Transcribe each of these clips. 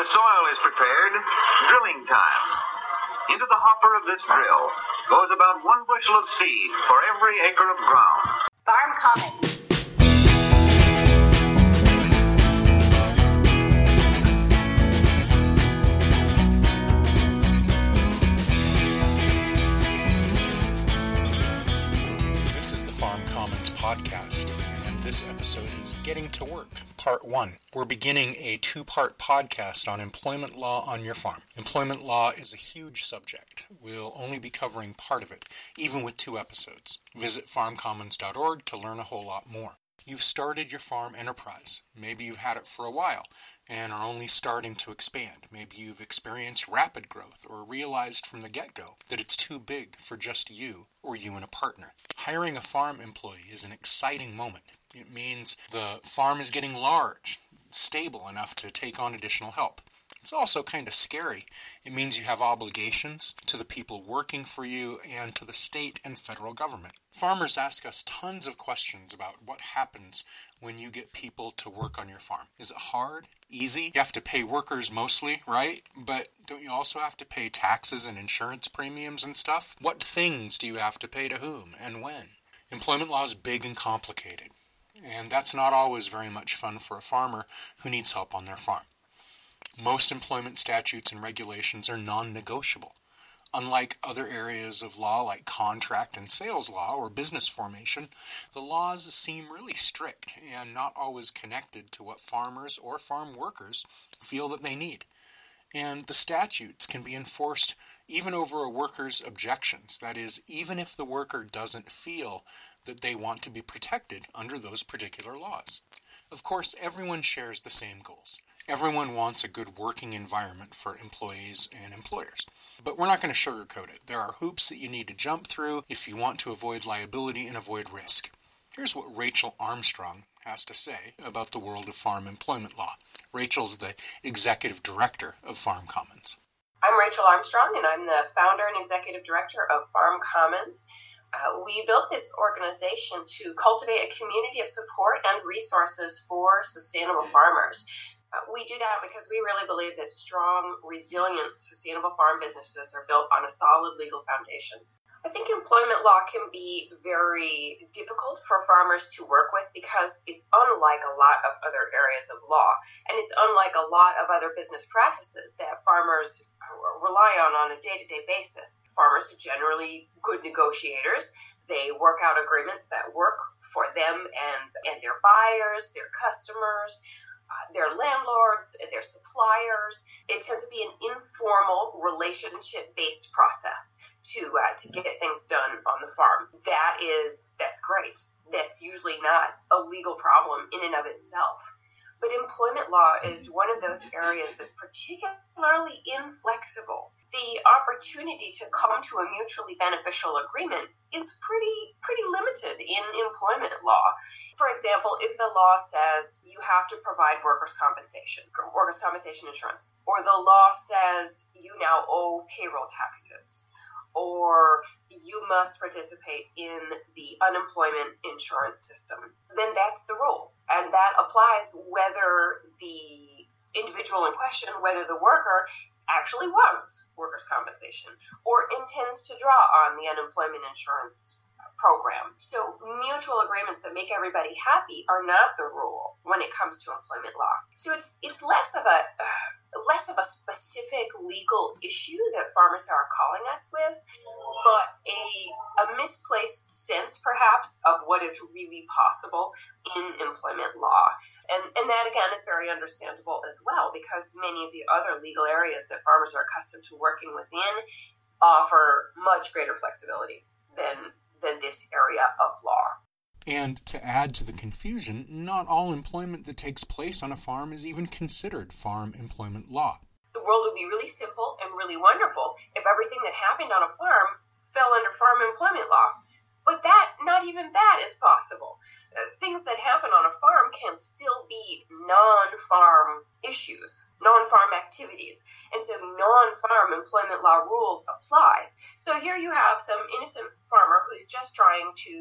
the soil is prepared, drilling time. Into the hopper of this drill goes about one bushel of seed for every acre of ground. Farm Commons. This is the Farm Commons podcast, and this episode is Getting to Work, Part 1. We're beginning a two part podcast on employment law on your farm. Employment law is a huge subject. We'll only be covering part of it, even with two episodes. Visit farmcommons.org to learn a whole lot more. You've started your farm enterprise. Maybe you've had it for a while and are only starting to expand. Maybe you've experienced rapid growth or realized from the get go that it's too big for just you or you and a partner. Hiring a farm employee is an exciting moment. It means the farm is getting large, stable enough to take on additional help. It's also kind of scary. It means you have obligations to the people working for you and to the state and federal government. Farmers ask us tons of questions about what happens when you get people to work on your farm. Is it hard? Easy? You have to pay workers mostly, right? But don't you also have to pay taxes and insurance premiums and stuff? What things do you have to pay to whom and when? Employment law is big and complicated, and that's not always very much fun for a farmer who needs help on their farm. Most employment statutes and regulations are non negotiable. Unlike other areas of law like contract and sales law or business formation, the laws seem really strict and not always connected to what farmers or farm workers feel that they need. And the statutes can be enforced even over a worker's objections, that is, even if the worker doesn't feel that they want to be protected under those particular laws. Of course, everyone shares the same goals. Everyone wants a good working environment for employees and employers. But we're not going to sugarcoat it. There are hoops that you need to jump through if you want to avoid liability and avoid risk. Here's what Rachel Armstrong has to say about the world of farm employment law. Rachel's the executive director of Farm Commons. I'm Rachel Armstrong, and I'm the founder and executive director of Farm Commons. Uh, we built this organization to cultivate a community of support and resources for sustainable farmers. Uh, we do that because we really believe that strong, resilient, sustainable farm businesses are built on a solid legal foundation. I think employment law can be very difficult for farmers to work with because it's unlike a lot of other areas of law, and it's unlike a lot of other business practices that farmers rely on on a day to day basis. Farmers are generally good negotiators, they work out agreements that work for them and, and their buyers, their customers their landlords, their suppliers. It tends to be an informal, relationship-based process to uh, to get things done on the farm. That is that's great. That's usually not a legal problem in and of itself. But employment law is one of those areas that's particularly inflexible. The opportunity to come to a mutually beneficial agreement is pretty pretty limited in employment law. For example, if the law says you have to provide workers' compensation, workers' compensation insurance, or the law says you now owe payroll taxes, or you must participate in the unemployment insurance system, then that's the rule. And that applies whether the individual in question, whether the worker actually wants workers' compensation or intends to draw on the unemployment insurance program. So mutual agreements that make everybody happy are not the rule when it comes to employment law. So it's it's less of a uh, less of a specific legal issue that farmers are calling us with, but a a misplaced sense perhaps of what is really possible in employment law. And, and that again is very understandable as well because many of the other legal areas that farmers are accustomed to working within offer much greater flexibility than than this area of law. And to add to the confusion, not all employment that takes place on a farm is even considered farm employment law. The world would be really simple and really wonderful if everything that happened on a farm fell under farm employment law. But that, not even that is possible. Uh, things that happen on a farm can still be non farm issues, non farm activities. And so non farm employment law rules apply. So here you have some innocent farmer who's just trying to,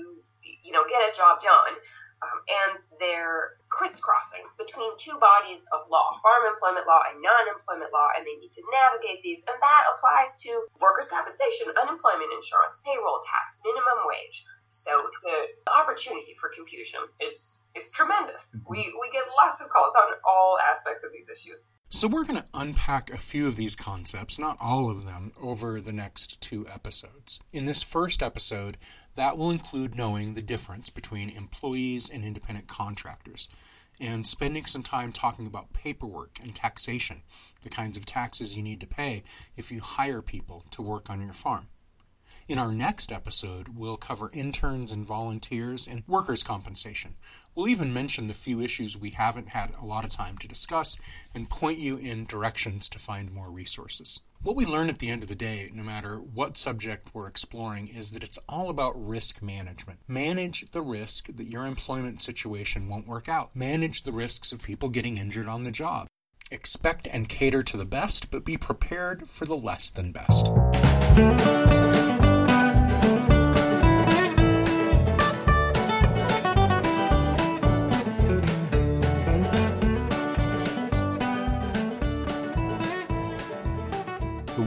you know, get a job done. Um, and they're crisscrossing between two bodies of law farm employment law and non employment law, and they need to navigate these. And that applies to workers' compensation, unemployment insurance, payroll tax, minimum wage. So the opportunity for confusion is is tremendous. Mm-hmm. We we get lots of calls on all aspects of these issues. So we're going to unpack a few of these concepts, not all of them, over the next two episodes. In this first episode, that will include knowing the difference between employees and independent contractors and spending some time talking about paperwork and taxation, the kinds of taxes you need to pay if you hire people to work on your farm. In our next episode, we'll cover interns and volunteers and workers' compensation. We'll even mention the few issues we haven't had a lot of time to discuss and point you in directions to find more resources. What we learn at the end of the day, no matter what subject we're exploring, is that it's all about risk management. Manage the risk that your employment situation won't work out. Manage the risks of people getting injured on the job. Expect and cater to the best, but be prepared for the less than best.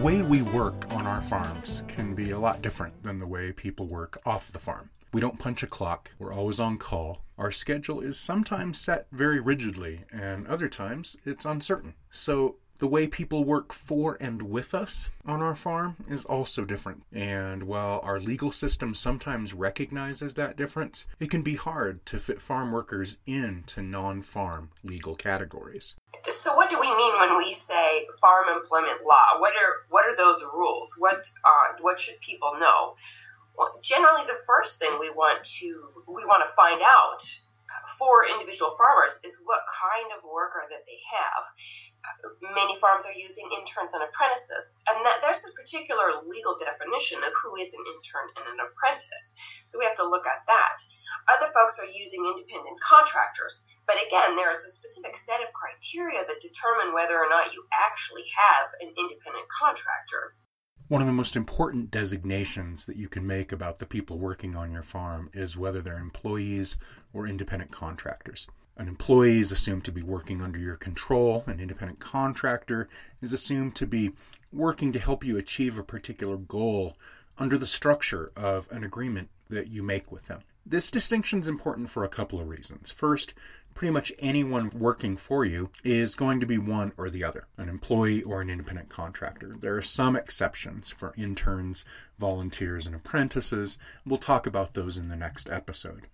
Way we work on our farms can be a lot different than the way people work off the farm. We don't punch a clock, we're always on call. Our schedule is sometimes set very rigidly, and other times it's uncertain. So the way people work for and with us on our farm is also different. And while our legal system sometimes recognizes that difference, it can be hard to fit farm workers into non farm legal categories. So, what do we mean when we say farm employment law? What are what are those rules? What uh, what should people know? Well, generally, the first thing we want to we want to find out for individual farmers is what kind of worker that they have many farms are using interns and apprentices, and that there's a particular legal definition of who is an intern and an apprentice. So we have to look at that. Other folks are using independent contractors, but again, there is a specific set of criteria that determine whether or not you actually have an independent contractor. One of the most important designations that you can make about the people working on your farm is whether they're employees or independent contractors. An employee is assumed to be working under your control. An independent contractor is assumed to be working to help you achieve a particular goal under the structure of an agreement that you make with them. This distinction is important for a couple of reasons. First, pretty much anyone working for you is going to be one or the other, an employee or an independent contractor. There are some exceptions for interns, volunteers, and apprentices. We'll talk about those in the next episode.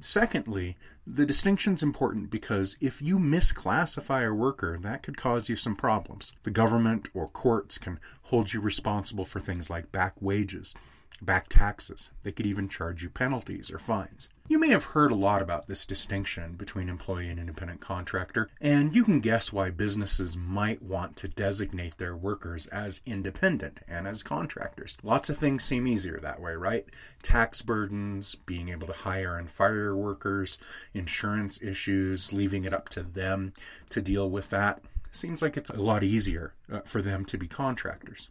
Secondly, the distinction is important because if you misclassify a worker, that could cause you some problems. The government or courts can hold you responsible for things like back wages back taxes. They could even charge you penalties or fines. You may have heard a lot about this distinction between employee and independent contractor, and you can guess why businesses might want to designate their workers as independent and as contractors. Lots of things seem easier that way, right? Tax burdens, being able to hire and fire workers, insurance issues, leaving it up to them to deal with that. Seems like it's a lot easier uh, for them to be contractors.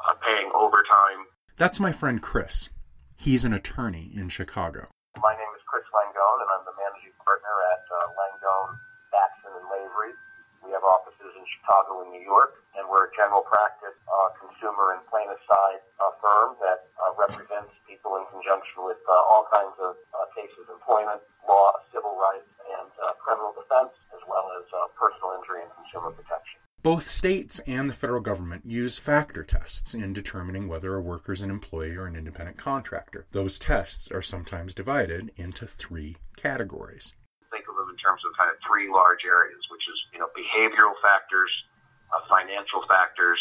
Paying paying overtime. That's my friend Chris. He's an attorney in Chicago. My name is Chris Langone, and I'm the managing partner at uh, Langone, Batson, and Lavery. We have offices in Chicago and New York, and we're a general practice uh, consumer and plaintiff side uh, firm that uh, represents people in conjunction with uh, all kinds of uh, cases, employment, law, civil rights, and uh, criminal defense, as well as uh, personal injury and consumer protection. Both states and the federal government use factor tests in determining whether a worker is an employee or an independent contractor. Those tests are sometimes divided into three categories. Think of them in terms of kind of three large areas, which is you know behavioral factors, uh, financial factors,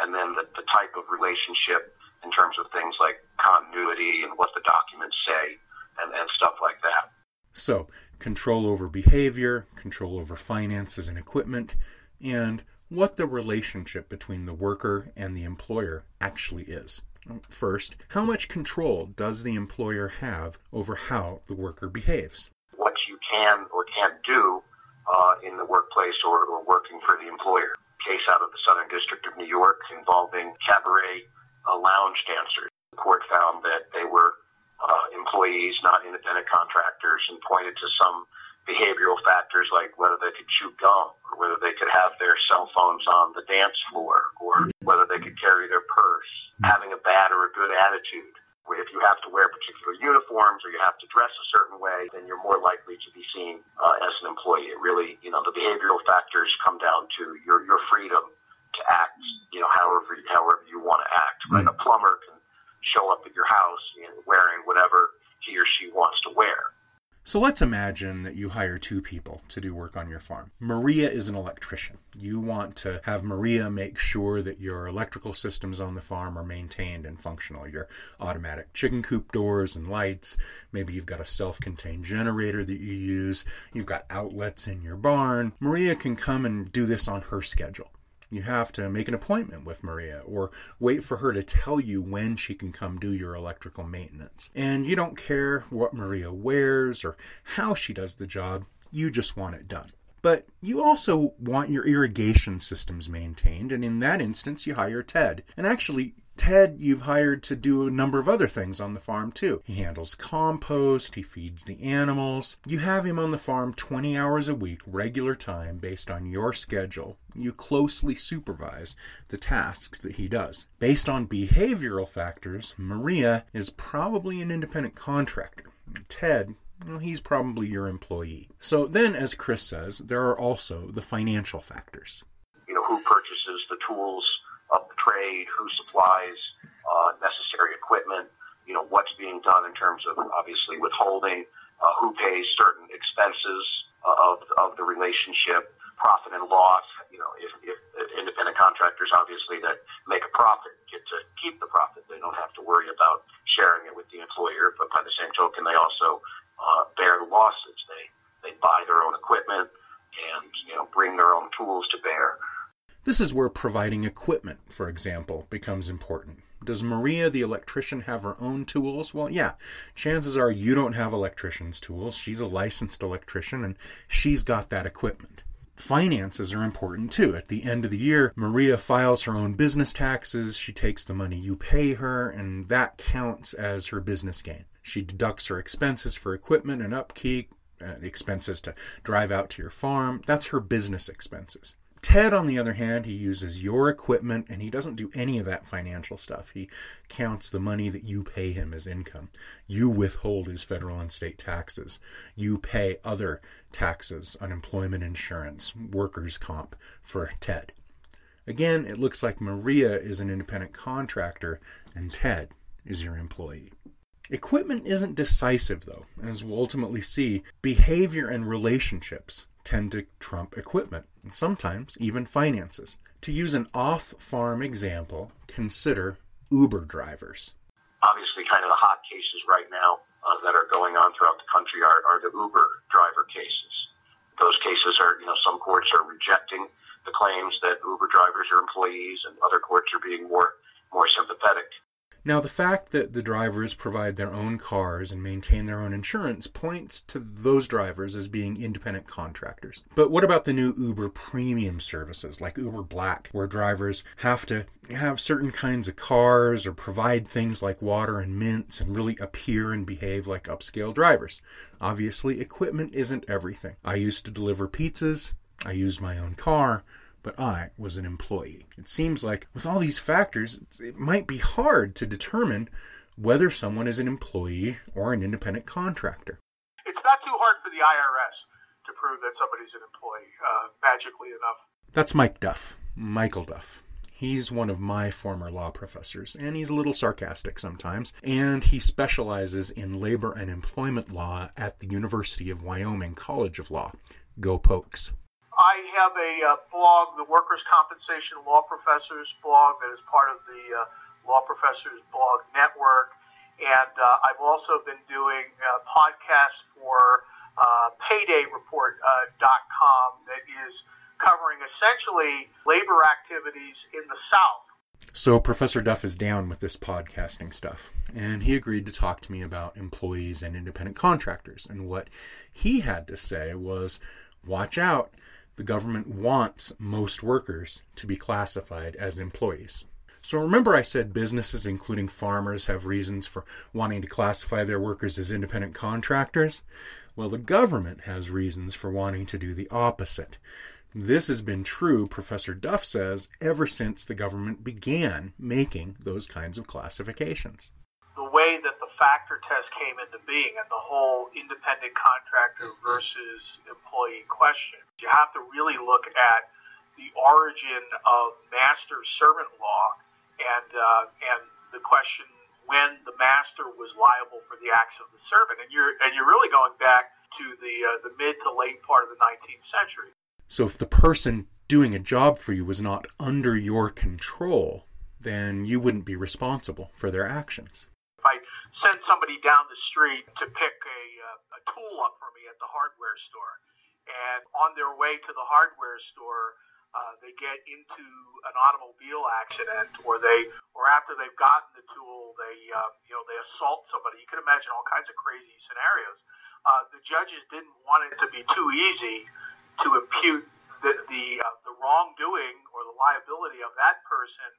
and then the, the type of relationship in terms of things like continuity and what the documents say and, and stuff like that. So, control over behavior, control over finances and equipment, and what the relationship between the worker and the employer actually is. First, how much control does the employer have over how the worker behaves? What you can or can't do uh, in the workplace or, or working for the employer. Case out of the Southern District of New York involving cabaret uh, lounge dancers. The court found that they were uh, employees, not independent contractors, and pointed to some behavioral factors like whether they could chew gum or whether they could have their cell phones on the dance floor or whether they could carry their purse, having a bad or a good attitude. If you have to wear particular uniforms or you have to dress a certain way, then you're more likely to be seen uh, as an employee. It really, you know, the behavioral factors come down to your your freedom to act, you know, however however you want to act. Right? A plumber can show up at your house and wearing whatever he or she wants to wear. So let's imagine that you hire two people to do work on your farm. Maria is an electrician. You want to have Maria make sure that your electrical systems on the farm are maintained and functional. Your automatic chicken coop doors and lights. Maybe you've got a self contained generator that you use. You've got outlets in your barn. Maria can come and do this on her schedule you have to make an appointment with Maria or wait for her to tell you when she can come do your electrical maintenance. And you don't care what Maria wears or how she does the job, you just want it done. But you also want your irrigation systems maintained, and in that instance, you hire Ted. And actually, Ted, you've hired to do a number of other things on the farm too. He handles compost, he feeds the animals. You have him on the farm 20 hours a week, regular time, based on your schedule. You closely supervise the tasks that he does. Based on behavioral factors, Maria is probably an independent contractor. Ted well, he's probably your employee. So then, as Chris says, there are also the financial factors. You know, who purchases the tools trade, who supplies uh, necessary equipment, you know, what's being done in terms of obviously withholding, uh, who pays certain expenses uh, of, of the relationship, profit and loss. You know, if, if, independent contractors obviously that make a profit get to keep the profit, they don't have to worry about sharing it with the employer. But by the same token, they also uh, bear the losses. They they buy their own equipment and you know bring their own tools to bear. This is where providing equipment, for example, becomes important. Does Maria, the electrician, have her own tools? Well, yeah. Chances are you don't have electrician's tools. She's a licensed electrician and she's got that equipment. Finances are important too. At the end of the year, Maria files her own business taxes. She takes the money you pay her, and that counts as her business gain. She deducts her expenses for equipment and upkeep, uh, expenses to drive out to your farm. That's her business expenses. Ted, on the other hand, he uses your equipment and he doesn't do any of that financial stuff. He counts the money that you pay him as income. You withhold his federal and state taxes. You pay other taxes, unemployment insurance, workers' comp for Ted. Again, it looks like Maria is an independent contractor and Ted is your employee. Equipment isn't decisive, though, as we'll ultimately see. Behavior and relationships tend to trump equipment, and sometimes even finances. To use an off farm example, consider Uber drivers. Obviously, kind of the hot cases right now uh, that are going on throughout the country are, are the Uber driver cases. Those cases are, you know, some courts are rejecting the claims that Uber drivers are employees, and other courts are being more more sympathetic now, the fact that the drivers provide their own cars and maintain their own insurance points to those drivers as being independent contractors. But what about the new Uber premium services like Uber Black, where drivers have to have certain kinds of cars or provide things like water and mints and really appear and behave like upscale drivers? Obviously, equipment isn't everything. I used to deliver pizzas, I used my own car but I was an employee. It seems like with all these factors, it might be hard to determine whether someone is an employee or an independent contractor. It's not too hard for the IRS to prove that somebody's an employee, uh, magically enough. That's Mike Duff, Michael Duff. He's one of my former law professors, and he's a little sarcastic sometimes. And he specializes in labor and employment law at the University of Wyoming College of Law. Go Pokes. I have a uh, blog, the Workers' Compensation Law Professors blog, that is part of the uh, Law Professors Blog Network. And uh, I've also been doing uh, podcasts for uh, PaydayReport.com uh, that is covering essentially labor activities in the South. So, Professor Duff is down with this podcasting stuff, and he agreed to talk to me about employees and independent contractors. And what he had to say was watch out the government wants most workers to be classified as employees. So remember, I said businesses, including farmers, have reasons for wanting to classify their workers as independent contractors? Well, the government has reasons for wanting to do the opposite. This has been true, Professor Duff says, ever since the government began making those kinds of classifications. The way that the factor test came into being and the whole independent contractor versus employee question, you have to really look at the origin of master servant law and uh, and the question when the master was liable for the acts of the servant, and you're and you're really going back to the uh, the mid to late part of the 19th century. So if the person doing a job for you was not under your control, then you wouldn't be responsible for their actions. Send somebody down the street to pick a, uh, a tool up for me at the hardware store, and on their way to the hardware store, uh, they get into an automobile accident, or they, or after they've gotten the tool, they, uh, you know, they assault somebody. You can imagine all kinds of crazy scenarios. Uh, the judges didn't want it to be too easy to impute the the, uh, the wrongdoing or the liability of that person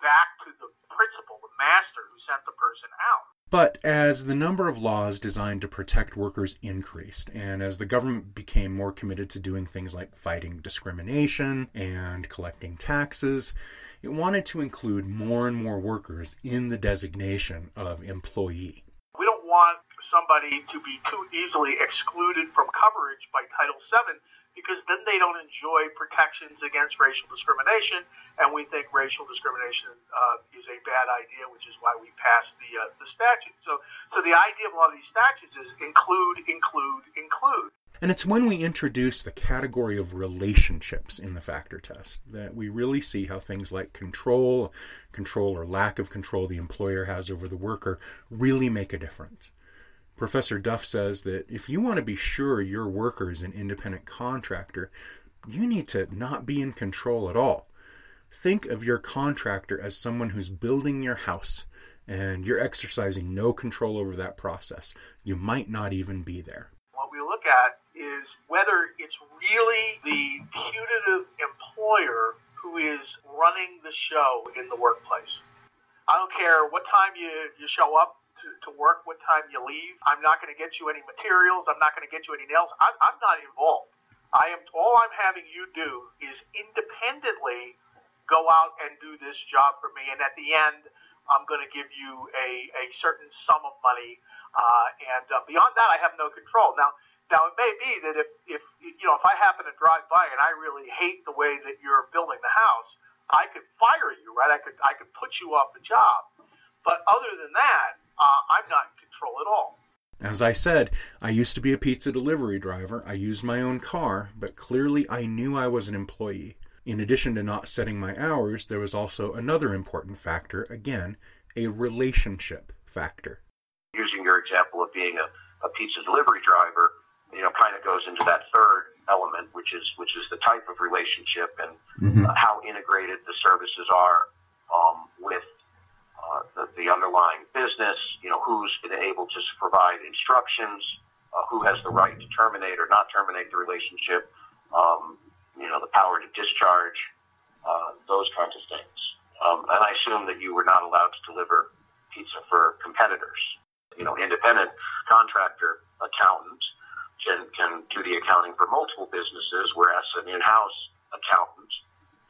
back to the principal, the master who sent the person out. But as the number of laws designed to protect workers increased, and as the government became more committed to doing things like fighting discrimination and collecting taxes, it wanted to include more and more workers in the designation of employee. We don't want somebody to be too easily excluded from coverage by Title VII because then they don't enjoy protections against racial discrimination, and we think racial discrimination uh, is a bad idea, which is why we passed the uh, the statute. So, so the idea of a lot of these statutes is include, include, include. And it's when we introduce the category of relationships in the factor test that we really see how things like control, control or lack of control the employer has over the worker really make a difference. Professor Duff says that if you want to be sure your worker is an independent contractor, you need to not be in control at all. Think of your contractor as someone who's building your house and you're exercising no control over that process. You might not even be there. What we look at is whether it's really the putative employer who is running the show in the workplace. I don't care what time you, you show up to, to work, what time you leave. I'm not going to get you any materials. I'm not going to get you any nails. I'm, I'm not involved. I am all I'm having you do is independently go out and do this job for me, and at the end, I'm going to give you a, a certain sum of money, uh, and uh, beyond that, I have no control. Now, now it may be that if, if you know if I happen to drive by and I really hate the way that you're building the house, I could fire you, right? I could I could put you off the job. But other than that, uh, I'm not in control at all. As I said, I used to be a pizza delivery driver. I used my own car, but clearly I knew I was an employee. In addition to not setting my hours, there was also another important factor again, a relationship factor. Using your example of being a, a pizza delivery driver, you know, kind of goes into that third element, which is which is the type of relationship and mm-hmm. uh, how integrated the services are um, with uh, the, the underlying business, you know, who's able to provide instructions, uh, who has the right to terminate or not terminate the relationship, um, you know, the power to discharge, uh, those kinds of things. Um, and I assume that you were not allowed to deliver pizza for competitors. You know, independent contractor accountant can, can do the accounting for multiple businesses, whereas an in-house accountant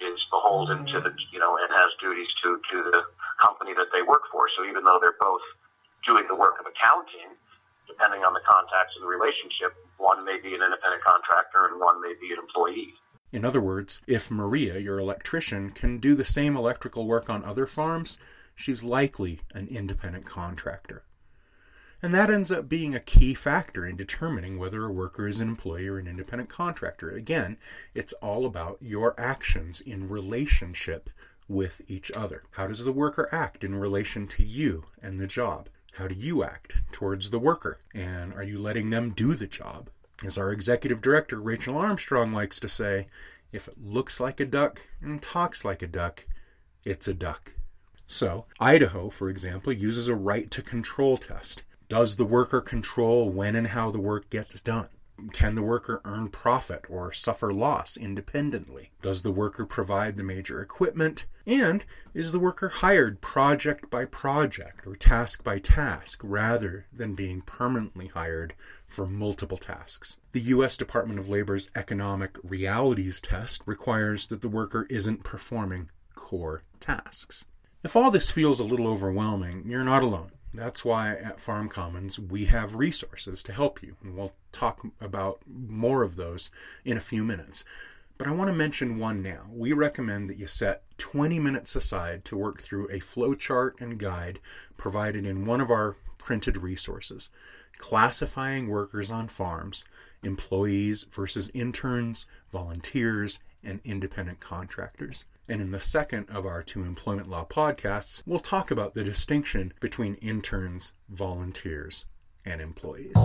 is beholden to the, you know, and has duties to, to the company that they work for. So even though they're both doing the work of accounting, depending on the contacts and the relationship, one may be an independent contractor and one may be an employee. In other words, if Maria, your electrician, can do the same electrical work on other farms, she's likely an independent contractor. And that ends up being a key factor in determining whether a worker is an employee or an independent contractor. Again, it's all about your actions in relationship with each other. How does the worker act in relation to you and the job? How do you act towards the worker? And are you letting them do the job? As our executive director, Rachel Armstrong, likes to say, if it looks like a duck and talks like a duck, it's a duck. So, Idaho, for example, uses a right to control test. Does the worker control when and how the work gets done? Can the worker earn profit or suffer loss independently? Does the worker provide the major equipment? And is the worker hired project by project or task by task rather than being permanently hired for multiple tasks? The U.S. Department of Labor's Economic Realities Test requires that the worker isn't performing core tasks. If all this feels a little overwhelming, you're not alone. That's why at Farm Commons we have resources to help you, and we'll talk about more of those in a few minutes. But I want to mention one now. We recommend that you set 20 minutes aside to work through a flowchart and guide provided in one of our printed resources, classifying workers on farms, employees versus interns, volunteers, and independent contractors. And in the second of our two employment law podcasts, we'll talk about the distinction between interns, volunteers, and employees.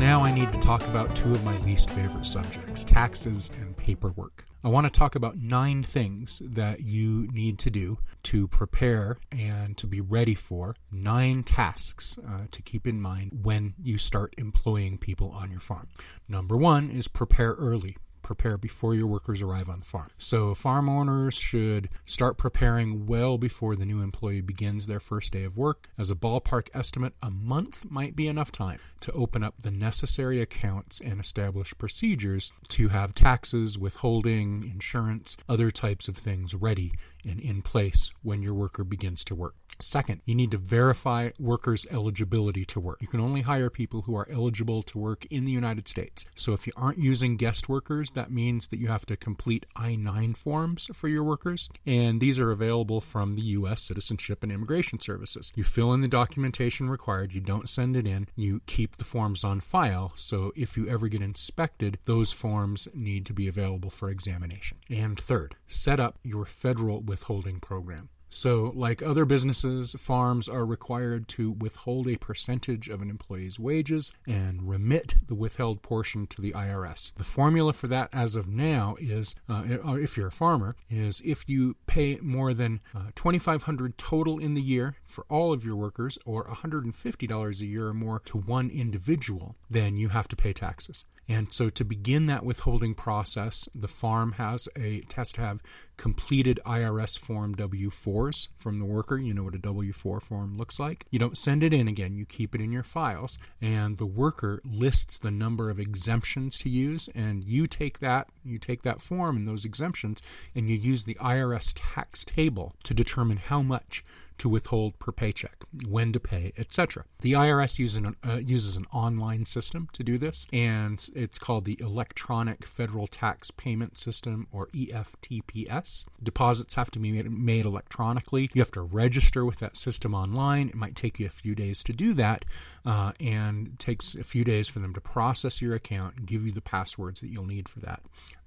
Now I need to talk about two of my least favorite subjects taxes and paperwork. I want to talk about nine things that you need to do to prepare and to be ready for nine tasks uh, to keep in mind when you start employing people on your farm. Number one is prepare early prepare before your workers arrive on the farm. So, farm owners should start preparing well before the new employee begins their first day of work. As a ballpark estimate, a month might be enough time to open up the necessary accounts and establish procedures to have taxes, withholding, insurance, other types of things ready and in place when your worker begins to work. Second, you need to verify workers' eligibility to work. You can only hire people who are eligible to work in the United States. So if you aren't using guest workers, that means that you have to complete I 9 forms for your workers, and these are available from the U.S. Citizenship and Immigration Services. You fill in the documentation required, you don't send it in, you keep the forms on file, so if you ever get inspected, those forms need to be available for examination. And third, set up your federal withholding program. So, like other businesses, farms are required to withhold a percentage of an employee's wages and remit the withheld portion to the IRS. The formula for that, as of now, is uh, if you're a farmer, is if you pay more than uh, 2,500 total in the year for all of your workers, or $150 a year or more to one individual, then you have to pay taxes. And so to begin that withholding process, the farm has a to have completed IRS form W4s from the worker. You know what a W4 form looks like. You don't send it in again, you keep it in your files, and the worker lists the number of exemptions to use, and you take that you take that form and those exemptions and you use the IRS tax table to determine how much to withhold per paycheck, when to pay, etc. The IRS uses an, uh, uses an online system to do this, and it's called the Electronic Federal Tax Payment System, or EFTPS. Deposits have to be made, made electronically. You have to register with that system online. It might take you a few days to do that, uh, and takes a few days for them to process your account and give you the passwords that you'll need for that.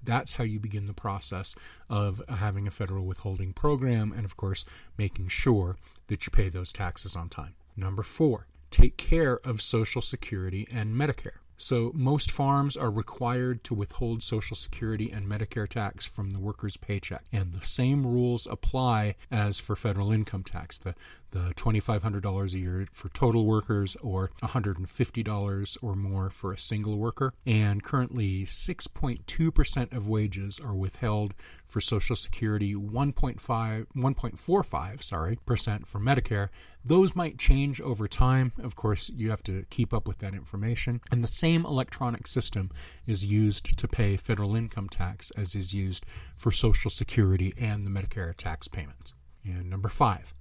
That's how you begin the process of having a federal withholding program and, of course, making sure that you pay those taxes on time. Number four, take care of Social Security and Medicare. So, most farms are required to withhold Social Security and Medicare tax from the worker's paycheck. And the same rules apply as for federal income tax. The, the $2,500 a year for total workers or $150 or more for a single worker. And currently, 6.2% of wages are withheld for Social Security, 1.5, 1.45 sorry, percent for Medicare. Those might change over time. Of course, you have to keep up with that information. And the same electronic system is used to pay federal income tax as is used for Social Security and the Medicare tax payments. And number five,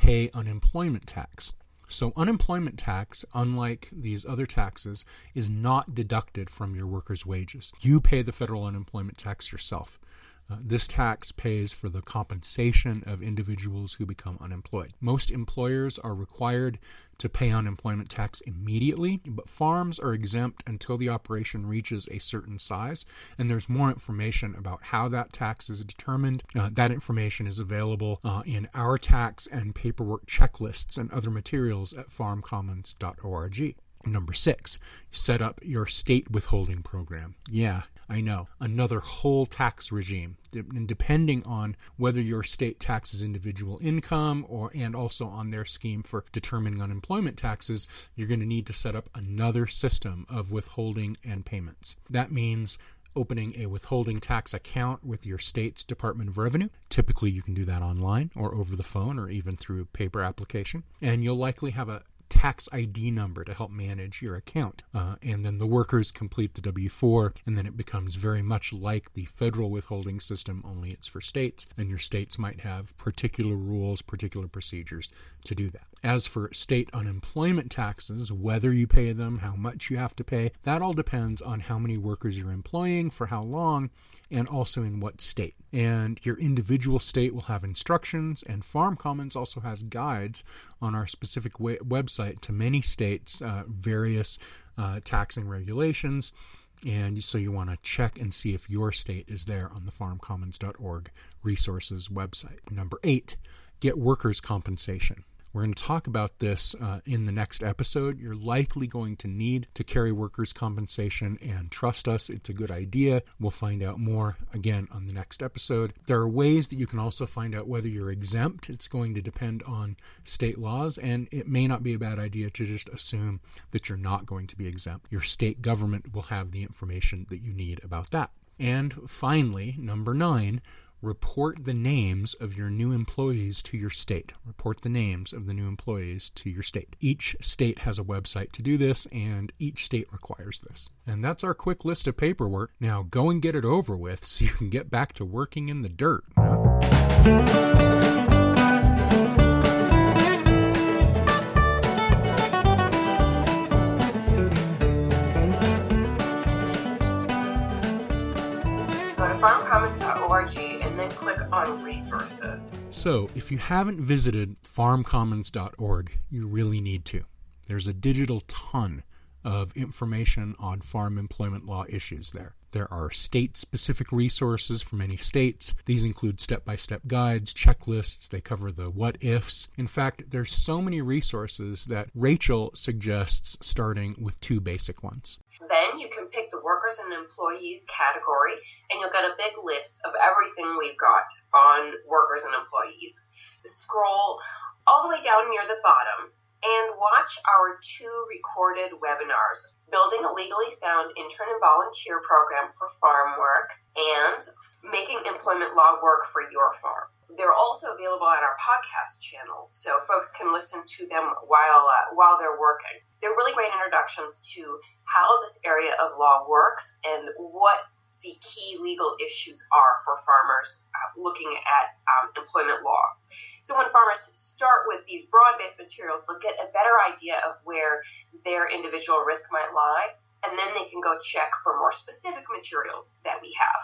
pay unemployment tax. So, unemployment tax, unlike these other taxes, is not deducted from your workers' wages. You pay the federal unemployment tax yourself. Uh, this tax pays for the compensation of individuals who become unemployed. Most employers are required to pay unemployment tax immediately, but farms are exempt until the operation reaches a certain size. And there's more information about how that tax is determined. Uh, that information is available uh, in our tax and paperwork checklists and other materials at farmcommons.org. Number six, set up your state withholding program. Yeah, I know, another whole tax regime. And depending on whether your state taxes individual income or and also on their scheme for determining unemployment taxes, you're going to need to set up another system of withholding and payments. That means opening a withholding tax account with your state's Department of Revenue. Typically, you can do that online or over the phone or even through paper application. And you'll likely have a tax ID number to help manage your account. Uh, and then the workers complete the W 4, and then it becomes very much like the federal withholding system, only it's for states, and your states might have particular rules, particular procedures to do that. As for state unemployment taxes, whether you pay them, how much you have to pay, that all depends on how many workers you're employing, for how long, and also in what state. And your individual state will have instructions, and Farm Commons also has guides on our specific website to many states, uh, various uh, taxing regulations. And so you want to check and see if your state is there on the farmcommons.org resources website. Number eight, get workers' compensation. We're going to talk about this uh, in the next episode. You're likely going to need to carry workers' compensation, and trust us, it's a good idea. We'll find out more again on the next episode. There are ways that you can also find out whether you're exempt. It's going to depend on state laws, and it may not be a bad idea to just assume that you're not going to be exempt. Your state government will have the information that you need about that. And finally, number nine, report the names of your new employees to your state. Report the names of the new employees to your state. Each state has a website to do this, and each state requires this. And that's our quick list of paperwork. Now go and get it over with so you can get back to working in the dirt. Huh? On resources. So, if you haven't visited farmcommons.org, you really need to. There's a digital ton of information on farm employment law issues there. There are state specific resources for many states. These include step by step guides, checklists, they cover the what ifs. In fact, there's so many resources that Rachel suggests starting with two basic ones. Then you can pick the workers and employees category, and you'll get a big list of everything we've got on workers and employees. Scroll all the way down near the bottom and watch our two recorded webinars Building a Legally Sound Intern and Volunteer Program for Farm Work and Making Employment Law Work for Your Farm. They're also available on our podcast channel, so folks can listen to them while uh, while they're working. They're really great introductions to how this area of law works and what the key legal issues are for farmers uh, looking at um, employment law. So when farmers start with these broad-based materials, they'll get a better idea of where their individual risk might lie, and then they can go check for more specific materials that we have.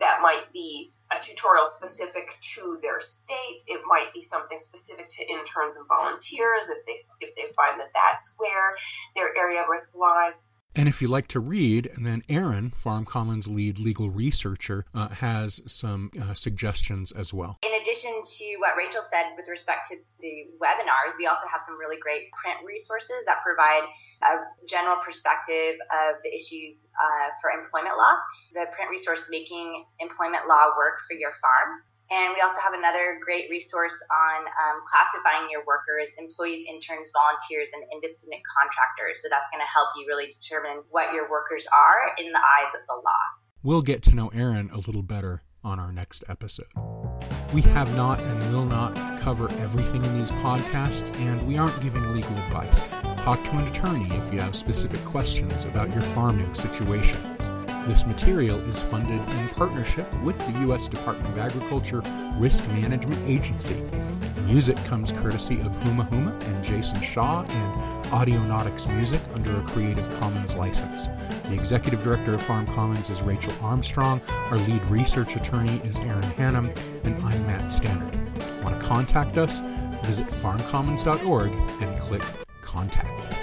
That might be a tutorial specific to their state. It might be something specific to interns and volunteers if they if they find that that's where their area of risk lies. And if you like to read, then Aaron, Farm Commons lead legal researcher, uh, has some uh, suggestions as well. In addition to what Rachel said with respect to the webinars, we also have some really great print resources that provide a general perspective of the issues uh, for employment law. The print resource Making Employment Law Work for Your Farm and we also have another great resource on um, classifying your workers, employees, interns, volunteers, and independent contractors. So that's going to help you really determine what your workers are in the eyes of the law. We'll get to know Aaron a little better on our next episode. We have not and will not cover everything in these podcasts, and we aren't giving legal advice. Talk to an attorney if you have specific questions about your farming situation. This material is funded in partnership with the U.S. Department of Agriculture Risk Management Agency. Music comes courtesy of Huma Huma and Jason Shaw and Audionautix Music under a Creative Commons license. The executive director of Farm Commons is Rachel Armstrong, our lead research attorney is Aaron Hannum, and I'm Matt Stannard. Want to contact us? Visit farmcommons.org and click Contact.